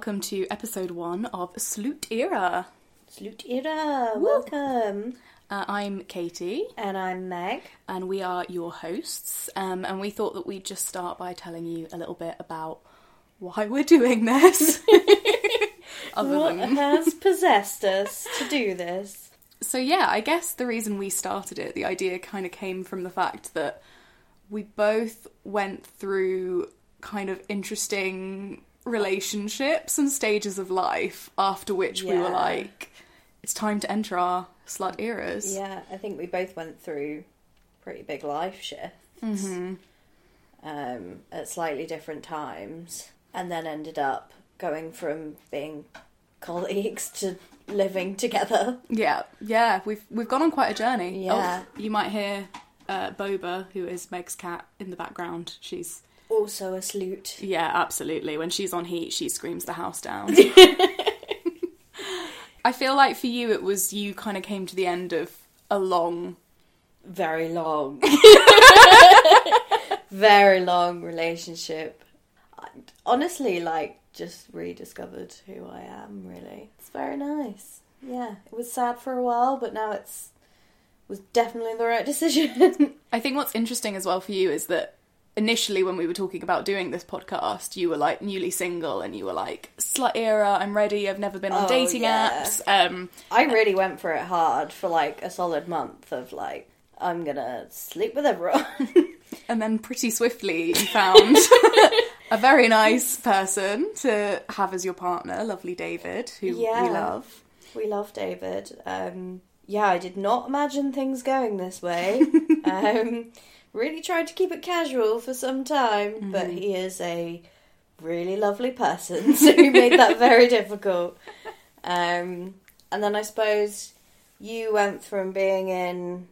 welcome to episode one of Slut Era. Salute Ira, welcome. Uh, I'm Katy, And I'm Meg. and we are your hosts. Um, and we thought that we'd just start by telling you a little bit about why we're doing this. What than has possessed us to do this? So yeah, I guess the reason we started it, the idea kind of came from the fact that we both went through kind of interesting relationships and stages of life after which we were like it's time to enter our slut eras. Yeah, I think we both went through pretty big life shifts um, at slightly different times, and then ended up going from being colleagues to living together. Yeah, yeah, we've we've gone on quite a journey. Yeah. Oh, you might hear uh, Boba, who is Meg's cat, in the background. She's Also a salute. Yeah, absolutely. When she's on heat, she screams the house down. I feel like for you, it was you kind of came to the end of a long. Very long. Very long relationship. I, honestly, like, just rediscovered who I am, really. It's very nice. Yeah, it was sad for a while, but now it's was definitely the right decision. I think what's interesting as well for you is that initially, when we were talking about doing this podcast, you were like newly single and you were like, slut era, I'm ready, I've never been on Oh, dating yeah. apps. Um, I really went for it hard for like a solid month of like, I'm gonna sleep with everyone. and then pretty swiftly, you found a very nice person to have as your partner, lovely David, who Yeah. we love. We love David. Um, yeah, I did not imagine things going this way. um, really tried to keep it casual for some time, but he is a really lovely person, so he made that very difficult. Um, and then I suppose you went from being in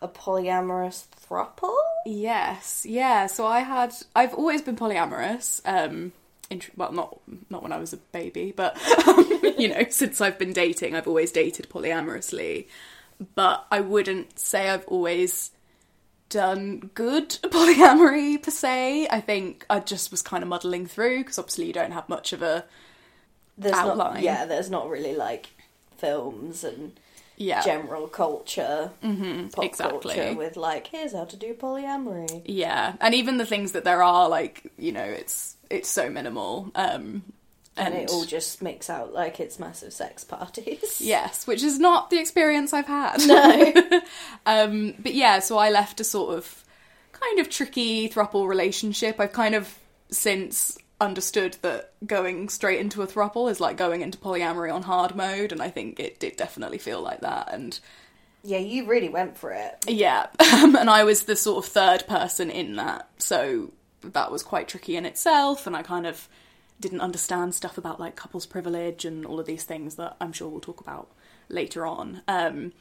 a polyamorous throuple. Yes, yeah. So I had, I've always been polyamorous. Um, in, well, not not when I was a baby, but you know, since I've been dating, I've always dated polyamorously. But I wouldn't say I've always done good polyamory per se. I think I just was kind of muddling through because obviously you don't have much of a There's not, Outline. yeah, there's not really like films and yeah. general culture, mm-hmm, pop exactly. culture with like, here's how to do polyamory. Yeah, and even the things that there are, like you know, it's it's so minimal. Um, and it all just makes out like it's massive sex parties. Yes, which is not the experience I've had. No. um, but yeah, so I left a sort of kind of tricky thruple relationship. I've kind of since understood that going straight into a thruple is like going into polyamory on hard mode, and I think it did definitely feel like that. And yeah, you really went for it. yeah, um, and I was the sort of third person in that, so that was quite tricky in itself, and I kind of didn't understand stuff about like couples privilege and all of these things that I'm sure we'll talk about later on. Um,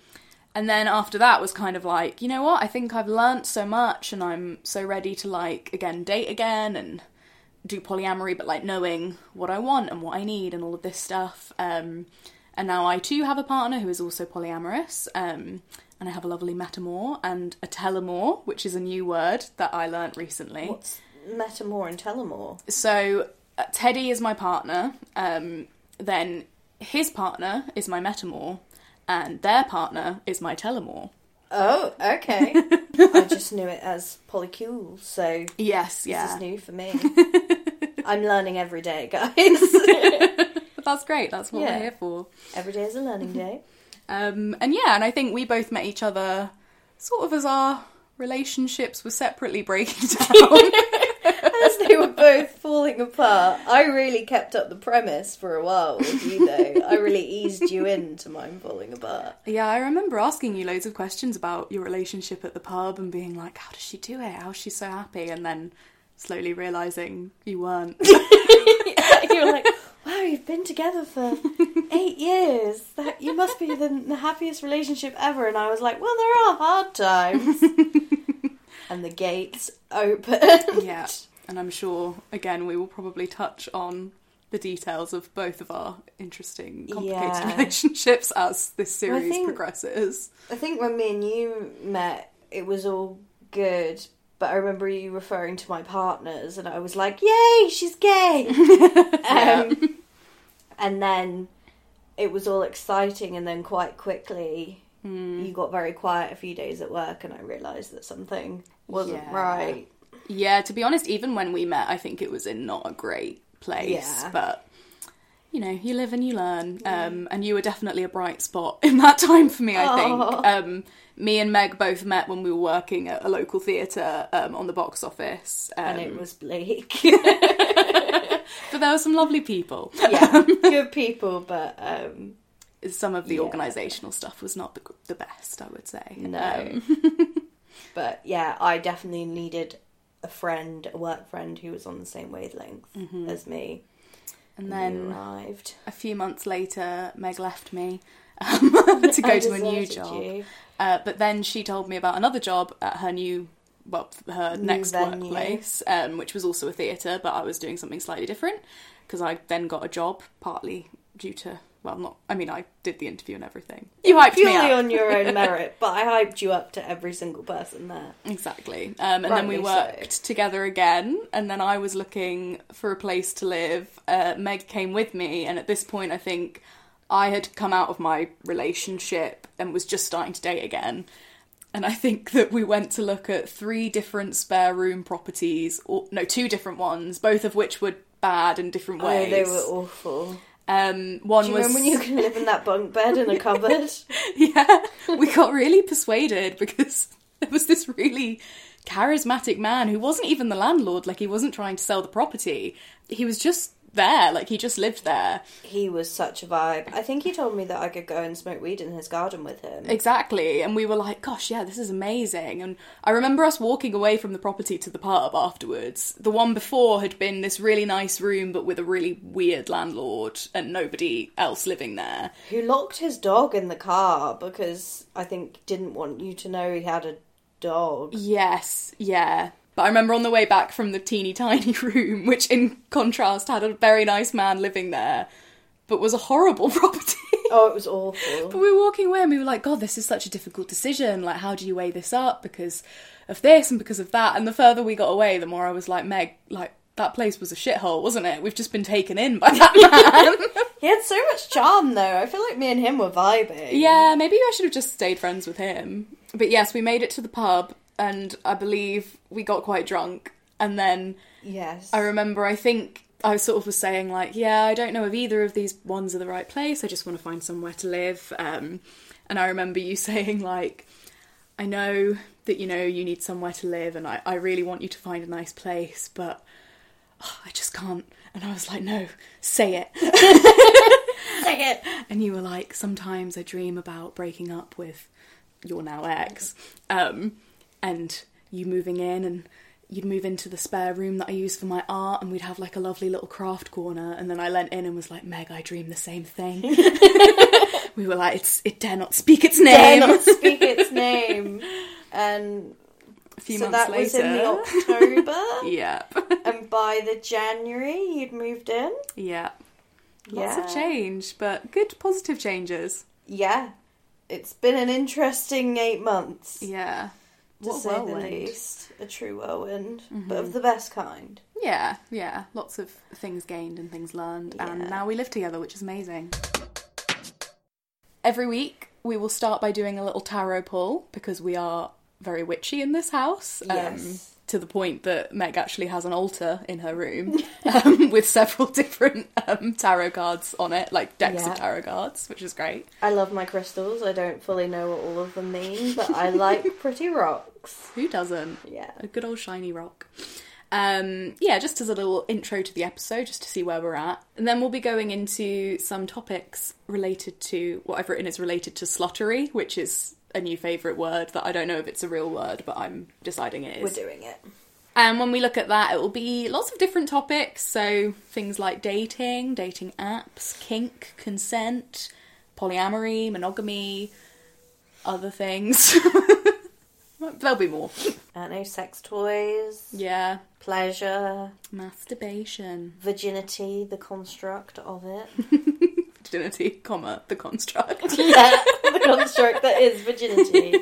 and then after that was kind of like, you know what? I think I've learnt so much, and I'm so ready to like again date again and do polyamory, but like knowing what I want and what I need and all of this stuff. Um, and now I too have a partner who is also polyamorous. Um, and I have a lovely metamour and a telemour, which is a new word that I learnt recently. What's metamour and telemour? So Teddy is my partner. Um, then his partner is my metamour, and their partner is my telemour. Oh, okay. I just knew it as polycule, so Yes, this yeah. is new for me. I'm learning every day, guys. That's great. That's what Yeah. we're here for. every day is a learning day. Um, and yeah, and I think we both met each other sort of as our relationships were separately breaking down. As they were both falling apart, I really kept up the premise for a while with you, though. I really eased you into mine falling apart. yeah, I remember asking you loads of questions about your relationship at the pub and being like, "How does she do it? How's she so happy?" And then slowly realizing you weren't. you were like, wow, you've been together for eight years. That you must be the, the happiest relationship ever. And I was like, well, there are hard times. And the gates open. yeah, and I'm sure again we will probably touch on the details of both of our interesting, complicated Yeah. relationships as this series think- progresses. I think when me and you met, it was all good. But I remember you referring to my partners, and I was like, "Yay, she's gay!" um, and then it was all exciting, and then quite quickly Hmm. you got very quiet a few days at work, and I realised that something wasn't Yeah. right. Yeah, to be honest, even when we met, I think it was in not a great place. Yeah. But you know, you live and you learn. Um, and you were definitely a bright spot in that time for me. I think. Um, me and Meg both met when we were working at a local theatre um, on the box office, um, And it was bleak. but there were some lovely people. yeah, good people, but um, Some of the Yeah. organisational stuff was not the, the best, I would say. no. But yeah, I definitely needed a friend, a work friend who was on the same wavelength as me. and then arrived a few months later, Meg left me um, to go to a new job. Uh, but then she told me about another job at her new, well, her New next venue. workplace, um, which was also a theatre, but I was doing something slightly different because I then got a job partly due to, well, not, I mean, I did the interview and everything. You hyped me Purely up. on your own merit, but I hyped you up to every single person there. Exactly. Um, and then we Rightly so. worked together again, and then I was looking for a place to live. Uh, Meg came with me, and at this point, I think I had come out of my relationship and was just starting to date again. And I think that we went to look at three different spare room properties, or no, two different ones, both of which were bad in different Oh, ways. they were awful. Um, one Do you was remember when you could live in that bunk bed in a cupboard? yeah, we got really persuaded because there was this really charismatic man who wasn't even the landlord, like he wasn't trying to sell the property. He was just there, like he just lived there. he was such a vibe. I think he told me that I could go and smoke weed in his garden with him. Exactly. And we were like, gosh, yeah, this is amazing. And I remember us walking away from the property to the pub afterwards. The one before had been this really nice room, but with a really weird landlord and nobody else living there. Who locked his dog in the car because I think didn't want you to know he had a dog. Yes, yeah. But I remember on the way back from the teeny tiny room, which in contrast had a very nice man living there, but was a horrible property. Oh, it was awful. but we were walking away and we were like, God, this is such a difficult decision. Like, how do you weigh this up because of this and because of that? And the further we got away, the more I was like, Meg, like, that place was a shithole, wasn't it? We've just been taken in by that man. He had so much charm, though. I feel like me and him were vibing. Yeah, maybe I should have just stayed friends with him. But yes, we made it to the pub, and I believe we got quite drunk. And then Yes. I remember, I think I sort of was saying, like, yeah, I don't know if either of these ones are the right place. I just want to find somewhere to live. Um, and I remember you saying, like, I know that, you know, you need somewhere to live, and I, I really want you to find a nice place, but oh, I just can't. And I was like, no, say it. Say it. And you were like, sometimes I dream about breaking up with your now ex, um, and you moving in, and you'd move into the spare room that I use for my art, and we'd have like a lovely little craft corner. And then I leant in and was like, Meg, I dream the same thing. we were like, it's, it dare not speak its name. Dare not speak its name. And a few so months that later, was in the October. yeah, and by the January, you'd moved in. yeah, lots of Yeah. change, but good positive changes. Yeah. It's been an interesting eight months, Yeah, to what say whirlwind. the least. A true whirlwind, but Mm-hmm. of the best kind. Yeah, yeah. Lots of things gained and things learned, and now we live together, which is amazing. Every week, we will start by doing a little tarot pull because we are very witchy in this house. um, Yes. To the point that Meg actually has an altar in her room um, with several different um, tarot cards on it, like decks Yeah. of tarot cards, which is great. I love my crystals. I don't fully know what all of them mean, but I like pretty rocks. Who doesn't? Yeah. a good old shiny rock. Um, yeah, just as a little intro to the episode, just to see where we're at. And then we'll be going into some topics related to what I've written is related to sluttery, which is a new favourite word that I don't know if it's a real word, but I'm deciding it is. We're doing it. And when we look at that, it will be lots of different topics. So things like dating, dating apps, kink, consent, polyamory, monogamy, other things. There'll be more. Uh, I don't sex toys, Yeah. pleasure, Masturbation. virginity, the construct of it. Virginity, comma, the construct. yeah, the construct that is virginity.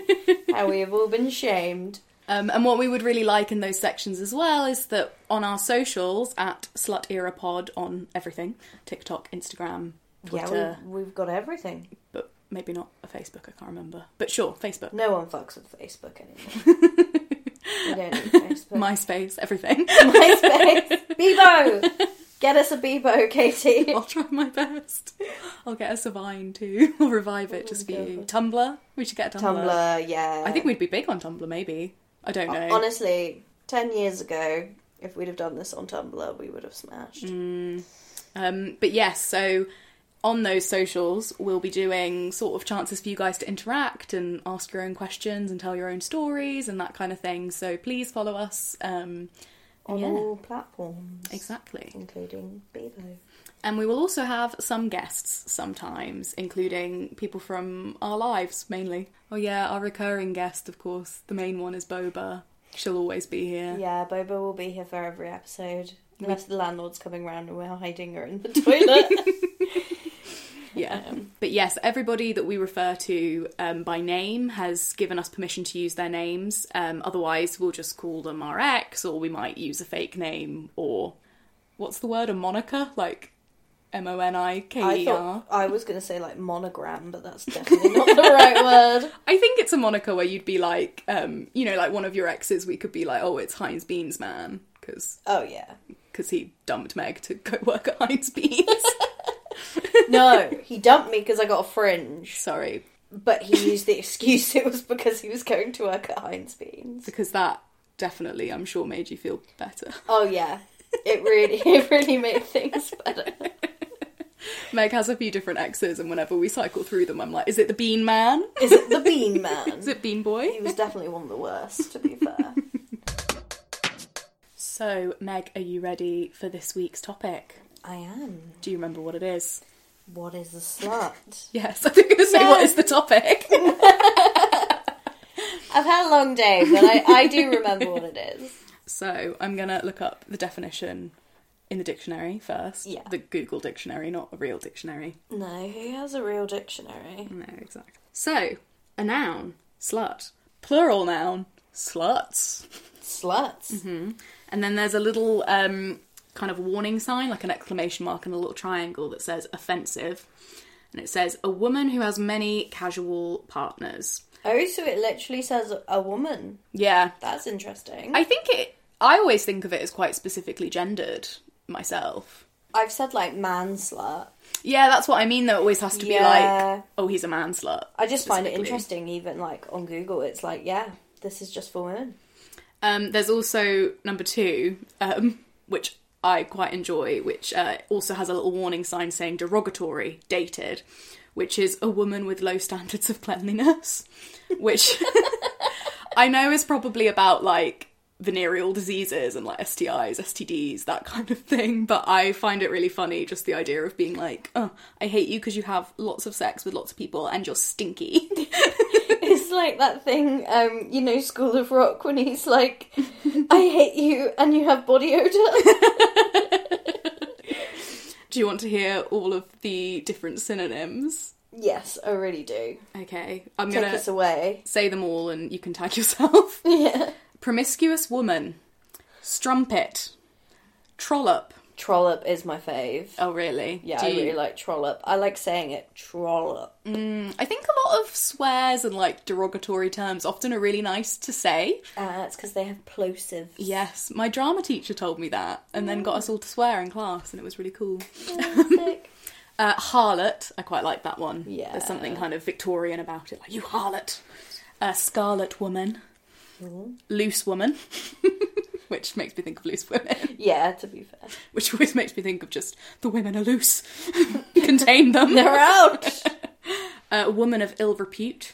How we have all been shamed. Um, and what we would really like in those sections as well is that on our socials at Slut Era Pod on everything TikTok, Instagram, Twitter, Yeah, we, we've got everything. but maybe not a Facebook, I can't remember. But sure, Facebook, No one fucks with Facebook anymore. we don't need Facebook. MySpace, everything. MySpace. Bebo! Get us a Bebo, Katy. I'll try my best. I'll get us a Vine too. I'll revive it just for you. Tumblr, we should get a Tumblr. Tumblr, yeah. I think we'd be big on Tumblr, maybe. I don't know. Honestly, 10 years ago, if we'd have done this on Tumblr, we would have smashed. Mm. Um, but yes, so on those socials, we'll be doing sort of chances for you guys to interact and ask your own questions and tell your own stories and that kind of thing. So please follow us. Um, On yeah. all platforms. exactly. Including Bebo. And we will also have some guests sometimes, including people from our lives mainly. Oh, yeah, our recurring guest, of course. The main one is Boba. She'll always be here. Yeah, Boba will be here for every episode. Unless the landlord's coming round and we're hiding her in the toilet. Yeah. Um, But yes, everybody that we refer to um, by name has given us permission to use their names. Um, otherwise, we'll just call them our ex, or we might use a fake name, or what's the word? A moniker? Like M O N I K E R. I was going to say like monogram, but that's definitely not the right word. I think it's a moniker where you'd be like, um, you know, like one of your exes, we could be like, oh, it's Heinz Beans Man, because Oh yeah. Because he dumped Meg to go work at Heinz Beans. No, he dumped me because I got a fringe. Sorry, But he used the excuse it was because he was going to work at Heinz Beans. because that definitely, I'm sure, made you feel better. Oh yeah. It really it really made things better. Meg has a few different exes, and whenever we cycle through them, I'm like, is it the Bean Man? Is it the Bean Man? Is it Bean Boy? He was definitely one of the worst, to be fair. So, Meg, are you ready for this week's topic? I am. Do you remember what it is? What is a slut? Yes, I think I'm going to say what is the topic. I've had a long day, but I, I do remember what it is. so, I'm going to look up the definition in the dictionary first. Yeah. The Google dictionary, not a real dictionary. No, who has a real dictionary? No, exactly. So, a noun, slut. Plural noun, sluts. Sluts. And then there's a little um, kind of warning sign, like an exclamation mark and a little triangle that says offensive. And it says, a woman who has many casual partners. Oh, so it literally says a woman. Yeah. That's interesting. I think it, I always think of it as quite specifically gendered myself. I've said like man slut. Yeah, that's what I mean, though. It always has to be Yeah. like, oh, he's a man slut. I just find it interesting, even like on Google, it's like, yeah, this is just for women. Um, there's also number two, um, which I quite enjoy, which uh, also has a little warning sign saying derogatory, dated, which is a woman with low standards of cleanliness, which I know is probably about like venereal diseases and like STIs, STDs, that kind of thing, but I find it really funny just the idea of being like, oh, I hate you because you have lots of sex with lots of people and you're stinky. It's like that thing, um, you know, School of Rock, when he's like, I hate you and you have body odor. Do you want to hear all of the different synonyms? yes, I really do. Okay, I'm Take gonna us away. say them all and you can tag yourself. Yeah. Promiscuous woman, strumpet, trollop. Trollop is my fave. Oh, really? Yeah, Do I you- really like trollop. I like saying it, trollop. Mm, I think a lot of swears and like derogatory terms often are really nice to say. Uh, it's because they have plosives. Yes, my drama teacher told me that and then got us all to swear in class and it was really cool. Uh, harlot, I quite like that one. Yeah. There's something kind of Victorian about it, like, you harlot. Uh, scarlet woman, loose woman, which makes me think of loose women. yeah, to be fair. which always makes me think of just the women are loose. Contain them. They're out! a woman of ill repute,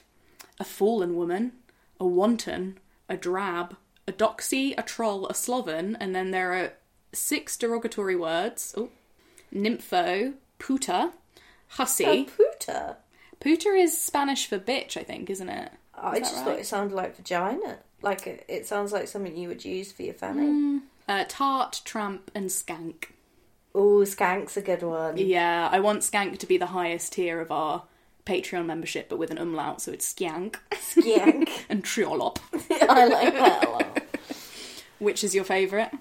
a fallen woman, a wanton, a drab, a doxy, a troll, a sloven, and then there are six derogatory words. Oh, nympho, puta, a hussy. puta. Puta is Spanish for bitch, I think, isn't it? I just right? thought it sounded like vagina. Like, it, it sounds like something you would use for your fanny. Mm. Uh, tart, tramp, and skank. Oh, skank's a good one. Yeah, I want skank to be the highest tier of our Patreon membership, but with an umlaut, so it's Skyank Yank. and Triolop. I like that a lot. Which is your favourite?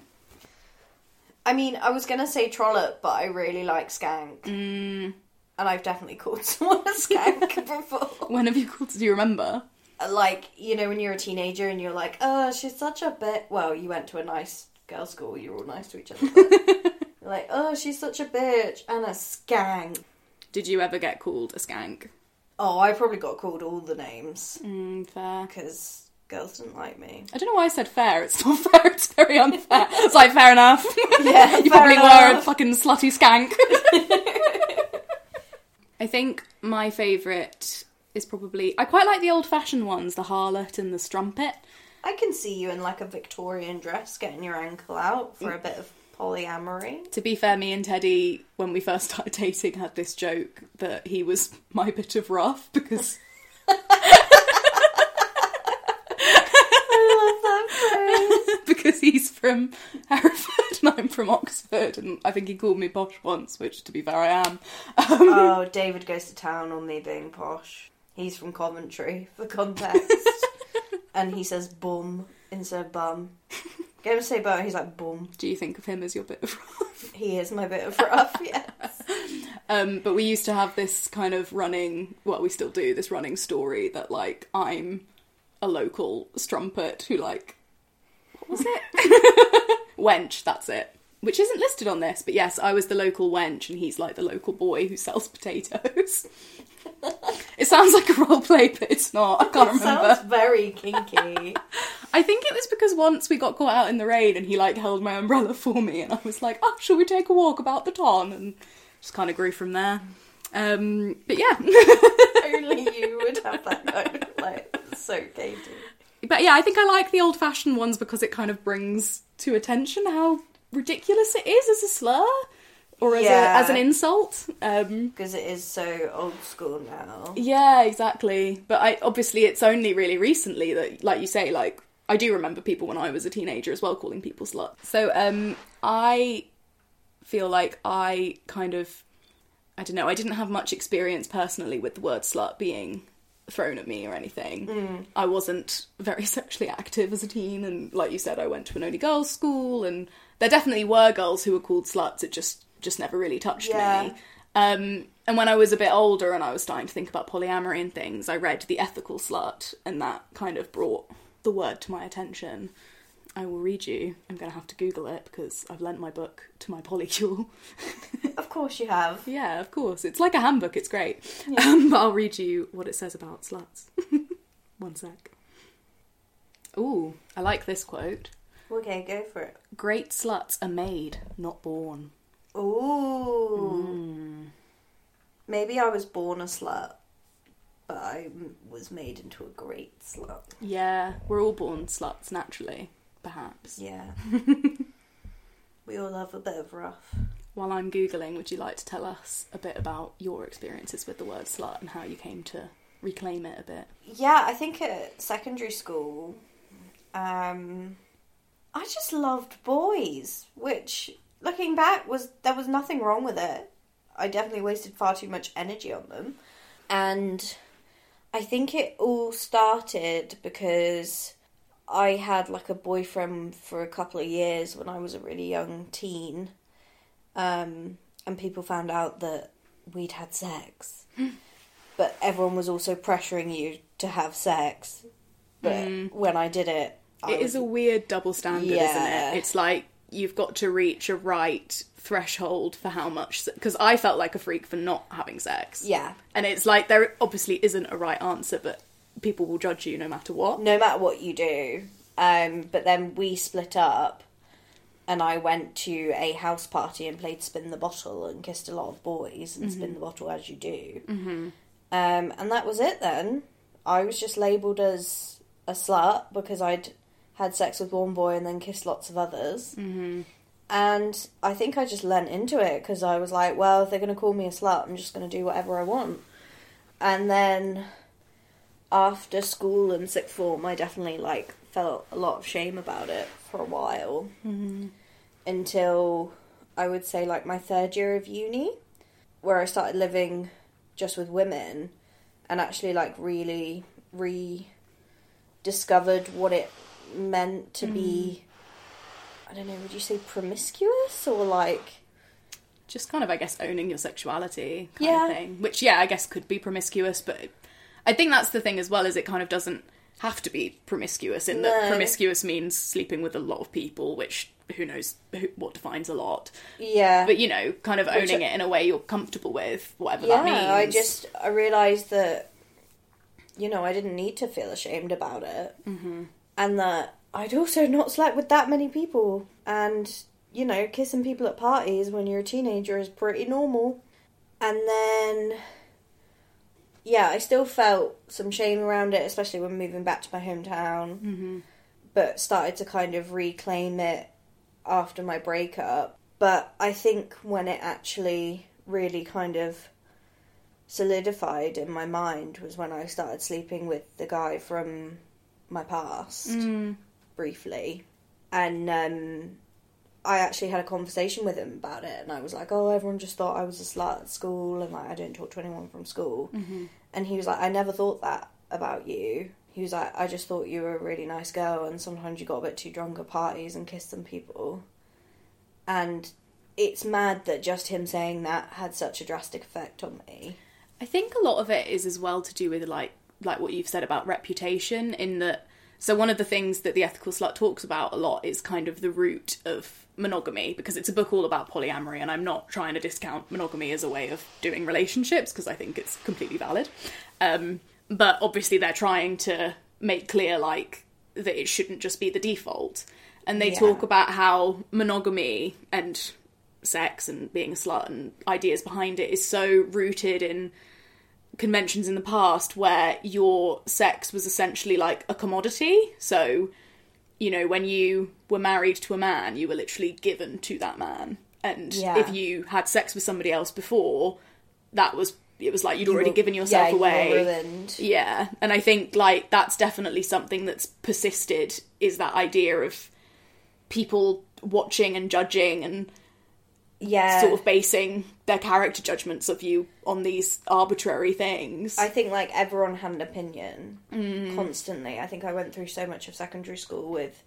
I mean, I was gonna say trollop, but I really like skank. Mm, And I've definitely called someone a skank before. when have you called? Do you remember? Like, you know, when you're a teenager and you're like, oh, she's such a bit. Well, you went to a nice girls' school, You're all nice to each other. You're like, oh, she's such a bitch and a skank. Did you ever get called a skank? Oh, I probably got called all the names Mm, fair. because girls didn't like me. I don't know why I said fair. It's not fair. It's very unfair. It's like fair enough. Yeah, you probably were a fucking slutty skank. I think my favourite is probably I quite like the old-fashioned ones, the harlot and the strumpet. I can see you in like a Victorian dress getting your ankle out for a bit of polyamory. To be fair, me and Teddy, when we first started dating, had this joke that he was my bit of rough because I love that phrase. because he's from Hereford and I'm from Oxford, and I think he called me posh once, which to be fair I am. Um, oh, David goes to town on me being posh. He's from Coventry, for context. and he says bum instead of bum. Get him to say bum, he's like bum. do you think of him as your bit of rough? He is my bit of rough, yes. Um, but we used to have this kind of running, well, we still do, this running story that, like, I'm a local strumpet who, like, what was it? wench, that's it. Which isn't listed on this, but yes, I was the local wench and he's like the local boy who sells potatoes. It sounds like a role play, but it's not. I can't It remember. sounds very kinky. I think it was because once we got caught out in the rain and he like held my umbrella for me and I was like, oh, shall we take a walk about the ton? And just kind of grew from there. Um, but yeah. Only you would have that kind of, like, so Katy. but yeah, I think I like the old fashioned ones because it kind of brings to attention how ridiculous it is as a slur or as, Yeah. a, as an insult. Um, Because it is so old school now. yeah, exactly. But I obviously it's only really recently that, like you say, like I do remember people when I was a teenager as well calling people slut. So um, I feel like I kind of I don't know. I didn't have much experience personally with the word slut being thrown at me or anything. I wasn't very sexually active as a teen, and like you said, I went to an only girls' school, and there definitely were girls who were called sluts. It just just never really touched Yeah. me. Um, and when I was a bit older and I was starting to think about polyamory and things, I read The Ethical Slut, and that kind of brought the word to my attention. I will read you. I'm going to have to Google it because I've lent my book to my polycule. Of course you have. Yeah, of course. It's like a handbook, it's great. Um, but I'll read you what it says about sluts. One sec. Ooh, I like this quote. Okay, go for it. Great sluts are made, not born. Ooh. Mm. Maybe I was born a slut, but I was made into a great slut. Yeah, we're all born sluts naturally, perhaps. Yeah. we all love a bit of rough. While I'm Googling, would you like to tell us a bit about your experiences with the word slut and how you came to reclaim it a bit? Yeah, I think at secondary school, um, I just loved boys, which looking back was there was nothing wrong with it. I definitely wasted far too much energy on them. And I think it all started because I had like a boyfriend for a couple of years when I was a really young teen. Um, and people found out that we'd had sex. but everyone was also pressuring you to have sex. But when I did it, I It is was- a weird double standard, Yeah. isn't it? It's like you've got to reach a right threshold for how much. Because I felt like a freak for not having sex. yeah. And it's like there obviously isn't a right answer, but people will judge you no matter what. no matter what you do. Um, but then we split up, and I went to a house party and played spin the bottle and kissed a lot of boys and spin the bottle as you do. Mm-hmm. Um, and that was it. Then I was just labelled as a slut because I'd had sex with one boy and then kissed lots of others. Mm-hmm. And I think I just lent into it because I was like, well, if they're going to call me a slut, I'm just going to do whatever I want. And then after school and sixth form, I definitely like felt a lot of shame about it for a while until I would say like my third year of uni, where I started living just with women, and actually like really rediscovered what it meant to be. I don't know. Would you say promiscuous or like? just kind of I guess owning your sexuality kind Yeah. of thing. Which yeah, I guess could be promiscuous, but I think that's the thing as well is it kind of doesn't have to be promiscuous in that promiscuous means sleeping with a lot of people, which who knows who, what defines a lot. Yeah. But you know, kind of owning I- it in a way you're comfortable with, whatever yeah, that means. I just I realized that you know I didn't need to feel ashamed about it, mm-hmm. And that I'd also not slept with that many people, and you know kissing people at parties when you're a teenager is pretty normal, and then yeah, I still felt some shame around it, especially when moving back to my hometown, hmm but started to kind of reclaim it after my breakup. But I think when it actually really kind of solidified in my mind was when I started sleeping with the guy from my past Mm. briefly. And um, I actually had a conversation with him about it, and I was like, "Oh, everyone just thought I was a slut at school, and like I don't talk to anyone from school." Mm-hmm. And he was like, "I never thought that about you." He was like, "I just thought you were a really nice girl, and sometimes you got a bit too drunk at parties and kissed some people." And it's mad that just him saying that had such a drastic effect on me. I think a lot of it is as well to do with like like what you've said about reputation in that so one of the things that the ethical slut talks about a lot is kind of the root of monogamy because it's a book all about polyamory and I'm not trying to discount monogamy as a way of doing relationships because I think it's completely valid. Um, but obviously they're trying to make clear like that it shouldn't just be the default. And they Yeah. talk about how monogamy and sex and being a slut and ideas behind it is so rooted in conventions in the past where your sex was essentially like a commodity. So, you know, when you were married to a man, you were literally given to that man. And Yeah. if you had sex with somebody else before, that was it was like you'd You already were- given yourself yeah, you away. ruined. Yeah, and I think like that's definitely something that's persisted is that idea of people watching and judging and Yeah, sort of basing their character judgments of you on these arbitrary things. I think like everyone had an opinion constantly. I think I went through so much of secondary school with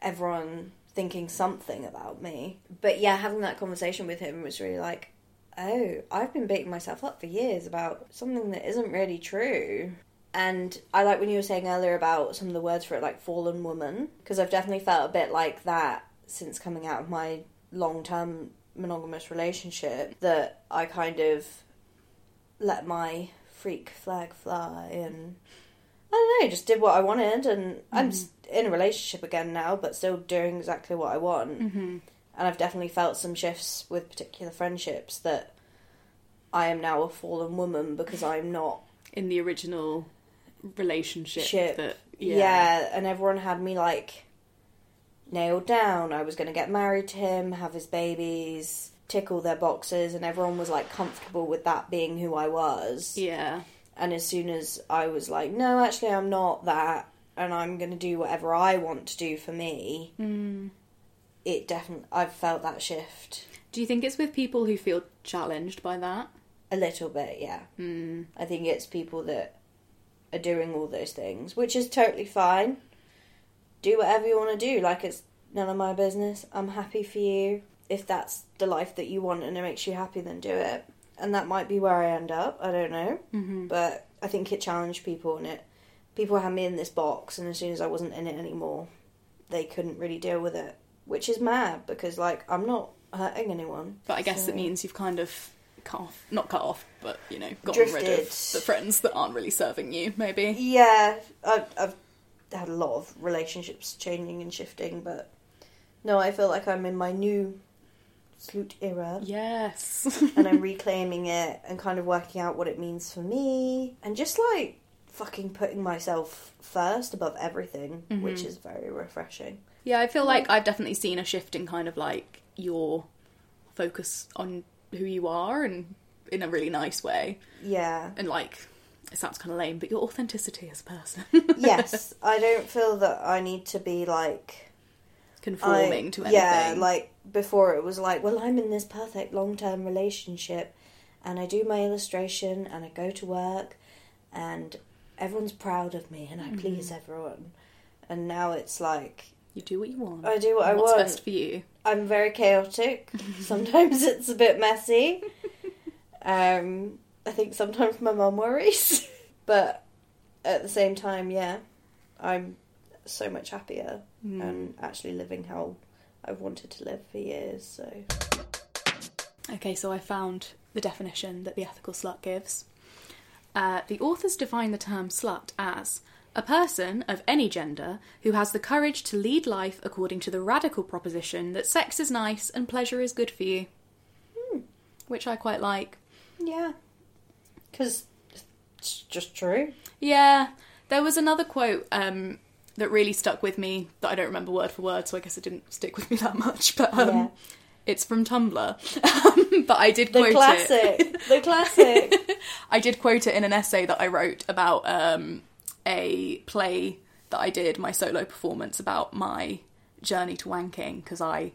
everyone thinking something about me. But yeah, having that conversation with him was really like, oh, I've been beating myself up for years about something that isn't really true. And I like when you were saying earlier about some of the words for it, like fallen woman, because I've definitely felt a bit like that since coming out of my long term monogamous relationship. That I kind of let my freak flag fly and I don't know, just did what I wanted. And I'm in a relationship again now, but still doing exactly what I want. hmm And I've definitely felt some shifts with particular friendships that I am now a fallen woman because I'm not In the original relationship, Ship. that Yeah. yeah, and everyone had me like nailed down. I was going to get married to him, have his babies, tick all their boxes, and everyone was like comfortable with that being who I was. yeah, And as soon as I was like, no, actually, I'm not that, and I'm going to do whatever I want to do for me, Mm. it definitely, I've felt that shift Do you think it's with people who feel challenged by that? a little bit, yeah. Mm. I think it's people that are doing all those things, which is totally fine. Do whatever you want to do. Like, it's none of my business. I'm happy for you. If that's the life that you want and it makes you happy, then do it. And that might be where I end up. I don't know. hmm But I think it challenged people and it. People had me in this box, and as soon as I wasn't in it anymore, they couldn't really deal with it. Which is mad because, like, I'm not hurting anyone. But I guess So- it means you've kind of cut off, not cut off, but you know, gotten rid of the friends that aren't really serving you. Maybe. Yeah, I've, I've had a lot of relationships changing and shifting, but no, I feel like I'm in my new slut era Yes. and I'm reclaiming it and kind of working out what it means for me and just like fucking putting myself first above everything, which Mhm. is very refreshing. Yeah, I feel like I've definitely seen a shift in kind of like your focus on who you are and in a really nice way. Yeah. And like, it sounds kind of lame, but your authenticity as a person. yes, I don't feel that I need to be like Conforming I- to anything. Yeah, like before it was like, well, I'm in this perfect long term relationship and I do my illustration and I go to work and everyone's proud of me, and I please everyone. And now it's like You do what you want. I do what I what's want. best for you. I'm very chaotic. Sometimes it's a bit messy. Um, I think sometimes my mum worries, but at the same time, yeah, I'm so much happier Mm. and actually living how I've wanted to live for years. So Okay, so I found the definition that the ethical slut gives. Uh, the authors define the term slut as a person of any gender who has the courage to lead life according to the radical proposition that sex is nice and pleasure is good for you. Which I quite like. yeah, because it's just true. Yeah, there was another quote um, that really stuck with me that I don't remember word for word, so I guess it didn't stick with me that much. But um, Yeah. it's from Tumblr. but I did The quote it. The classic, the classic. I did quote it in an essay that I wrote about um, a play that I did, my solo performance about my journey to wanking, because I,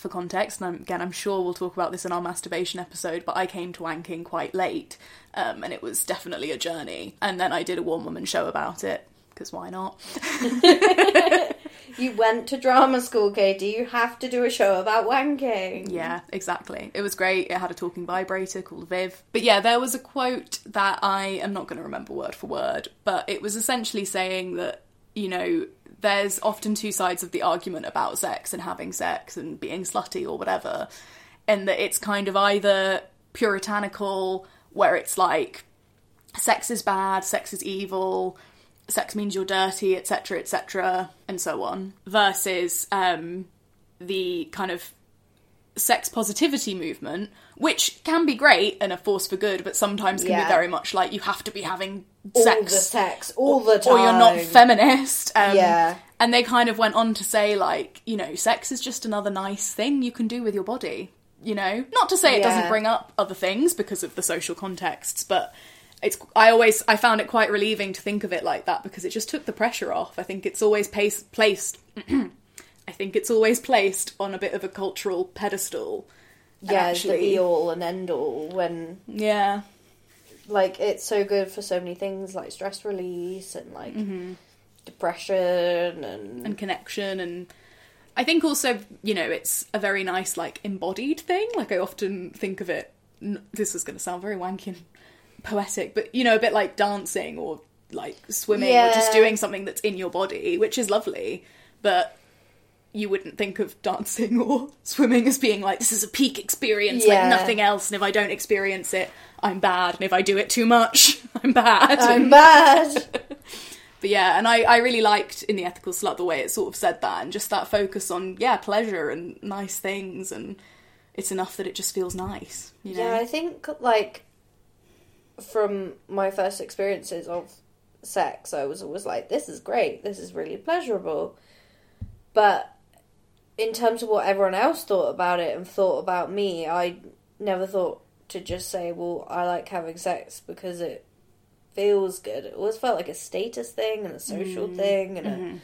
for context, and I'm, again, I'm sure we'll talk about this in our masturbation episode, but I came to wanking quite late, um, and it was definitely a journey. And then I did a one woman show about it, because why not? you went to drama school, Katy. You have to do a show about wanking. Yeah, exactly. It was great. It had a talking vibrator called Viv. But yeah, there was a quote that I am not going to remember word for word, but it was essentially saying that, you know, there's often two sides of the argument about sex and having sex and being slutty or whatever. And that it's kind of either puritanical, where it's like, sex is bad, sex is evil, sex means you're dirty, etc., etc., and so on, versus um, the kind of sex positivity movement, which can be great and a force for good, but sometimes can Yeah. be very much like you have to be having sex, All the sex, all the time. or you're not feminist. Um, Yeah. And they kind of went on to say, like, you know, sex is just another nice thing you can do with your body. You know, not to say it doesn't bring up other things because of the social contexts, but it's. I always I found it quite relieving to think of it like that because it just took the pressure off. I think it's always pace, placed. I think it's always placed on a bit of a cultural pedestal. Yeah, it's the be all and end all when Yeah, like it's so good for so many things like stress release and like Mm-hmm. depression and, and connection and I think also, you know, it's a very nice like embodied thing. Like I often think of it. This is going to sound very wanky and poetic, but you know, a bit like dancing or like swimming or just doing something that's in your body, which is lovely. But you wouldn't think of dancing or swimming as being like this is a peak experience Yeah. like nothing else. And if I don't experience it, I'm bad. And if I do it too much, I'm bad. I'm bad. but yeah, and I, I really liked in the ethical slut the way it sort of said that and just that focus on yeah pleasure and nice things and it's enough that it just feels nice. You know? Yeah, I think like from my first experiences of sex, I was always like, "This is great. This is really pleasurable." But in terms of what everyone else thought about it and thought about me, I never thought to just say, "Well, I like having sex because it feels good." It always felt like a status thing and a social mm-hmm. thing, and a, mm-hmm.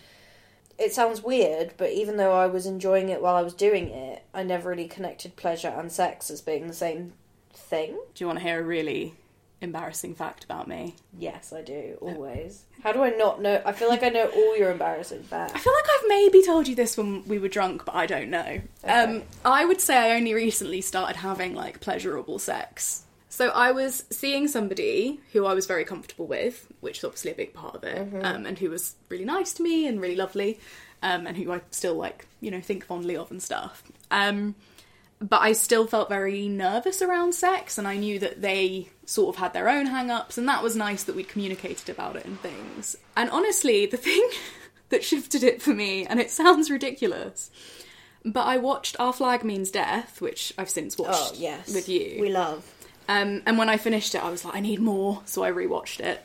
it sounds weird, but even though I was enjoying it while I was doing it, I never really connected pleasure and sex as being the same thing. Do you want to hear a really embarrassing fact about me? Yes, I do, always. How do I not know? I feel like I know all your embarrassing facts. I facts. feel like I've maybe told you this when we were drunk, but I don't know. Um, I would say I only recently started having like pleasurable sex. So I was seeing somebody who I was very comfortable with, which is obviously a big part of it, um, and who was really nice to me and really lovely, um, and who I still like, you know, think fondly of and stuff. Um, but I still felt very nervous around sex, and I knew that they sort of had their own hang ups, and that was nice that we communicated about it and things. And honestly, the thing that shifted it for me, and it sounds ridiculous, but I watched Our Flag Means Death, which I've since watched Oh, yes. with you. We love. Um, and when I finished it, I was like, I need more, so I rewatched it.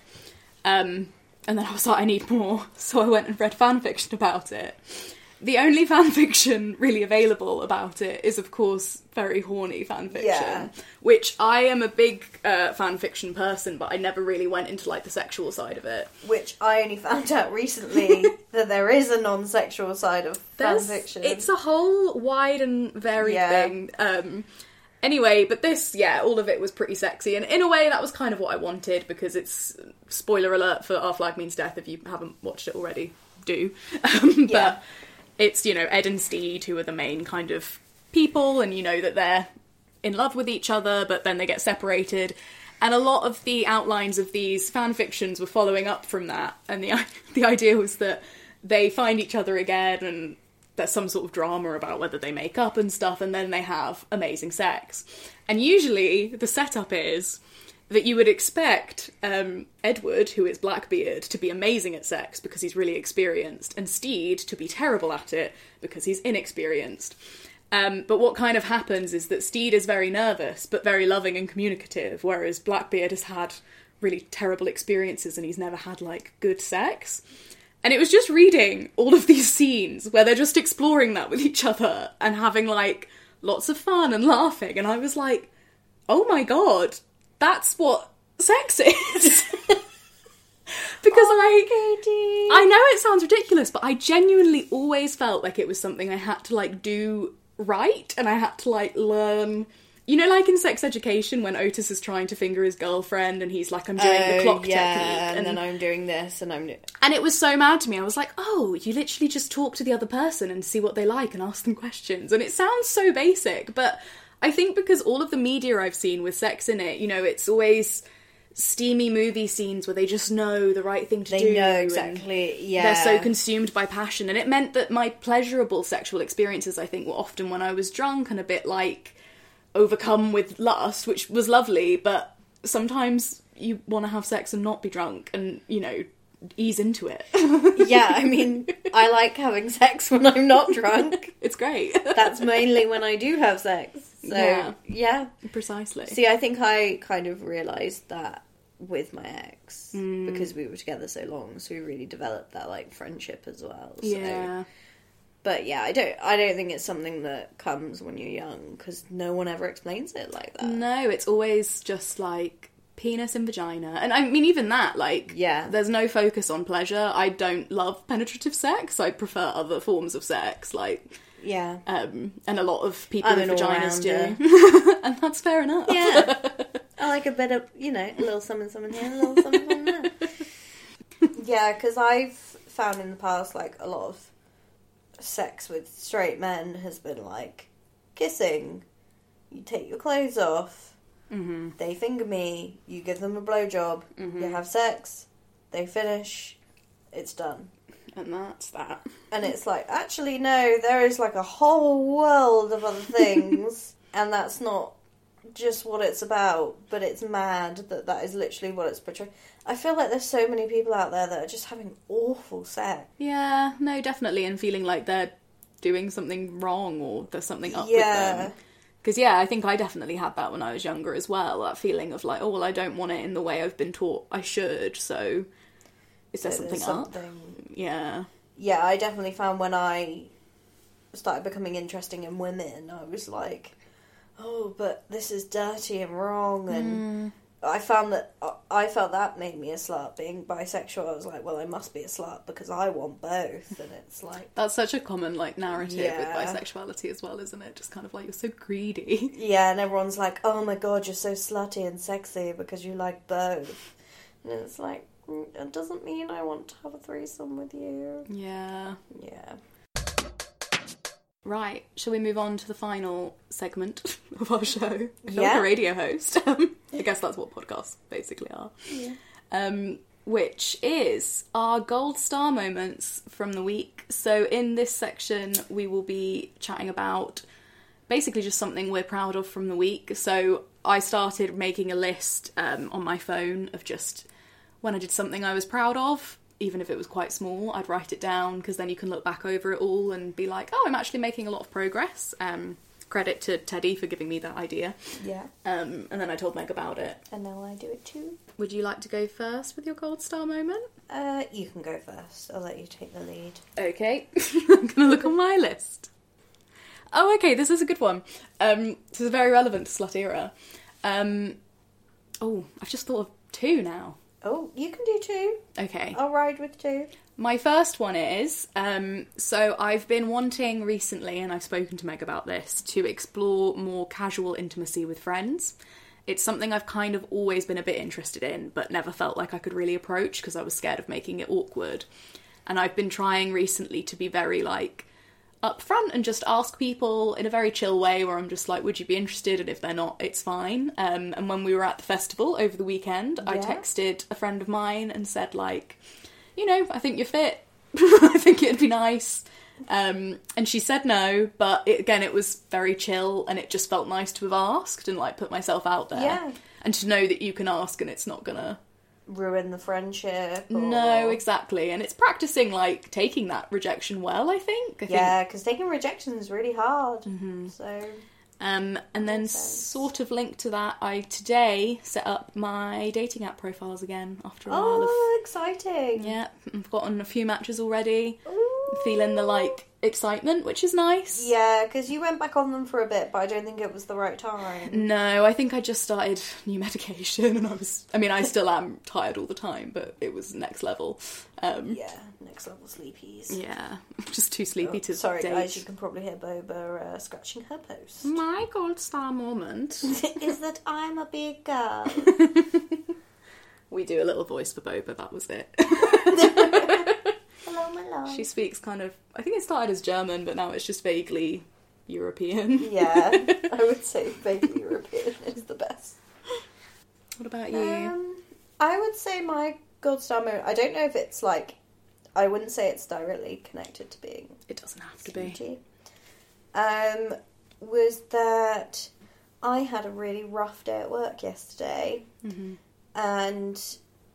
Um, and then I was like, I need more, so I went and read fan fiction about it. The only fan fiction really available about it is, of course, very horny fan fiction, Yeah. which I am a big uh, fan fiction person, but I never really went into like the sexual side of it. Which I only found out recently that there is a non sexual side of There's- fanfiction. It's a whole wide and varied Yeah. thing. Um, Anyway, but this, yeah, all of it was pretty sexy, and in a way, that was kind of what I wanted because it's spoiler alert for Our Flag Means Death. If you haven't watched it already, do. Um, Yeah. But it's you know Ed and Stede who are the main kind of people, and you know that they're in love with each other, but then they get separated. And a lot of the outlines of these fan fictions were following up from that, and the the idea was that they find each other again, and there's some sort of drama about whether they make up and stuff, and then they have amazing sex. And usually, the setup is that you would expect um, Edward, who is Blackbeard, to be amazing at sex because he's really experienced, and Stede to be terrible at it because he's inexperienced. Um, but what kind of happens is that Stede is very nervous but very loving and communicative, whereas Blackbeard has had really terrible experiences and he's never had like good sex. And it was just reading all of these scenes where they're just exploring that with each other and having like lots of fun and laughing. And I was like, oh my god, that's what sex is. because oh, I. Katy. I know it sounds ridiculous, but I genuinely always felt like it was something I had to like do right and I had to like learn. You know, like in sex education when Otis is trying to finger his girlfriend and he's like, I'm doing the Oh, clock yeah, technique. and, then I'm doing this, and I'm. do- And it was so mad to me. I was like, oh, you literally just talk to the other person and see what they like and ask them questions. And it sounds so basic, but I think because all of the media I've seen with sex in it, you know, it's always steamy movie scenes where they just know the right thing to They do. They know exactly. Yeah, They're so consumed by passion. And it meant that my pleasurable sexual experiences, I think, were often when I was drunk and a bit like overcome with lust, which was lovely, but sometimes you want to have sex and not be drunk and, you know, ease into it. yeah, I mean, I like having sex when I'm not drunk. it's great. That's mainly when I do have sex. So Yeah. yeah. Precisely. See, I think I kind of realised that with my ex Mm. because we were together so long, so we really developed that like friendship as well. So. yeah. But yeah, I don't. I don't think it's something that comes when you're young because no one ever explains it like that. No, it's always just like penis and vagina. And I mean, even that, like, Yeah. there's no focus on pleasure. I don't love penetrative sex. I prefer other forms of sex, like, Yeah. um, and a lot of people I'm with vaginas do. and that's fair enough. Yeah. I like a bit of, you know, a little something, something here, a little something, something there. yeah, because I've found in the past, like, a lot of sex with straight men has been like kissing. You take your clothes off, hmm they finger me, you give them a blowjob, Mhm. you have sex, they finish, it's done. And that's that. And it's like, actually, no, there is like a whole world of other things, and that's not just what it's about, but it's mad that that is literally what it's portraying. I feel like there's so many people out there that are just having awful sex. Yeah, no, definitely, and feeling like they're doing something wrong or there's something up with Yeah. them. Because yeah, I think I definitely had that when I was younger as well. That feeling of like, oh well, I don't want it in the way I've been taught I should. So is there So something there's up? Yeah. Yeah, I definitely found when I started becoming interesting in women, I was like, oh, but this is dirty and wrong, and hmm. I found that uh, I felt that made me a slut. Being bisexual, I was like, well, I must be a slut because I want both, and it's like, That's such a common like narrative Yeah. with bisexuality as well, isn't it? Just kind of like you're so greedy. yeah, and everyone's like, oh my god, you're so slutty and sexy because you like both, and it's like. It doesn't mean I want to have a threesome with you. Yeah. Yeah. Right. Shall we move on to the final segment of our show? I feel like a radio host. I guess that's what podcasts basically are. Yeah. um, which is our gold star moments from the week. So, in this section, we will be chatting about basically just something we're proud of from the week. So, I started making a list um, on my phone of just when I did something I was proud of. Even if it was quite small, I'd write it down because then you can look back over it all and be like, oh, I'm actually making a lot of progress. Um, credit to Teddy for giving me that idea. Yeah. Um, and then I told Meg about it. And now I do it too. Would you like to go first with your gold star moment? Uh, you can go first. I'll let you take the lead. Okay, I'm gonna look on my list. Oh, okay, this is a good one. Um, this is very relevant to Slut Era. Um, oh, I've just thought of two now. Oh, you can do two. Okay. I'll ride with two. My first one is um, so I've been wanting recently, and I've spoken to Meg about this, to explore more casual intimacy with friends. It's something I've kind of always been a bit interested in, but never felt like I could really approach because I was scared of making it awkward. And I've been trying recently to be very like upfront and just ask people in a very chill way where I'm just like, would you be interested? And if they're not, it's fine. Um, and when we were at the festival over the weekend, I texted a friend of mine and said, like, you know, I think you're fit. I think it'd be nice. Um, and she said no, but it, again, it was very chill and it just felt nice to have asked and like put myself out there. Yeah. And to know that you can ask and it's not gonna. Ruin the friendship. Or... No, exactly. And it's practicing like taking that rejection well, I think. I Yeah, because taking rejection is really hard. Mm-hmm. So Um, and then, sort of linked to that, I today set up my dating app profiles again after a while Oh, exciting! Yeah, I've gotten a few matches already. Ooh. Feeling the like excitement, which is nice. Yeah, because you went back on them for a bit, but I don't think it was the right time. No, I think I just started new medication, and I was. I mean, I still am tired all the time, but it was next level. Um, Yeah, next level sleepies. yeah, just too sleepy Oh, to sorry, date. guys, you can probably hear Boba uh, scratching her post. My gold star moment. is that I'm a big girl. we do a little voice for Boba. That was it. Hello, my love. She speaks kind of. I think it started as German, but now it's just vaguely European. Yeah, I would say vaguely European is the best. What about you? Um, I would say my gold star moment. I don't know if it's like. I wouldn't say it's directly connected to being it doesn't have to be. Um, was that I had a really rough day at work yesterday, hmm and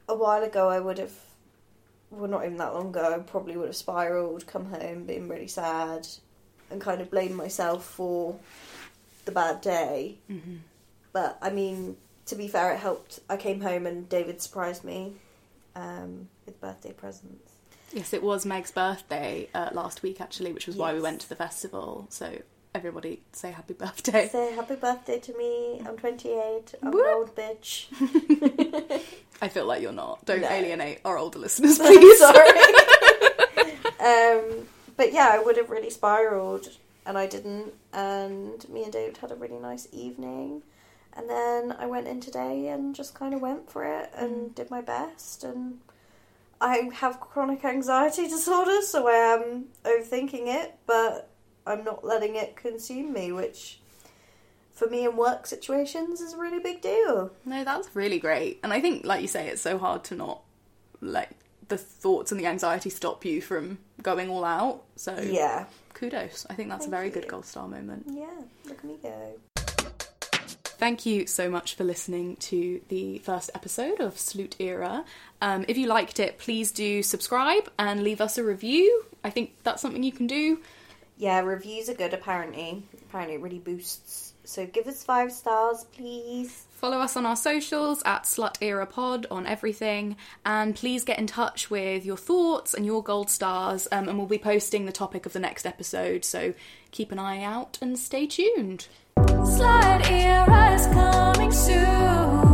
a while ago I would have, well, not even that long ago, I probably would have spiraled, come home, been really sad, and kind of blamed myself for the bad day. hmm But I mean, to be fair, it helped. I came home and David surprised me um, with birthday presents. Yes, it was Meg's birthday uh, last week, actually, which was why we went to the festival. So everybody say happy birthday. Say happy birthday to me. I'm 28. I'm Whoop. an old bitch. I feel like you're not. Don't No. alienate our older listeners, please. Sorry. um, but yeah, I would have really spiraled, and I didn't. And me and David had a really nice evening. And then I went in today and just kind of went for it and did my best. And I have chronic anxiety disorder, so I am overthinking it, but I'm not letting it consume me, which for me in work situations is a really big deal. No, that's really great. And I think, like you say, it's so hard to not let the thoughts and the anxiety stop you from going all out. So Yeah. kudos. I think that's Thank a very you. good gold star moment. Yeah, look at me go. Thank you so much for listening to the first episode of Slut Era. Um, if you liked it, please do subscribe and leave us a review. I think that's something you can do. Yeah, reviews are good apparently. Apparently it really boosts. So give us five stars, please. Follow us on our socials at Slut Era Pod on everything, and please get in touch with your thoughts and your gold stars. Um, and we'll be posting the topic of the next episode, so keep an eye out and stay tuned. Slut era is coming soon.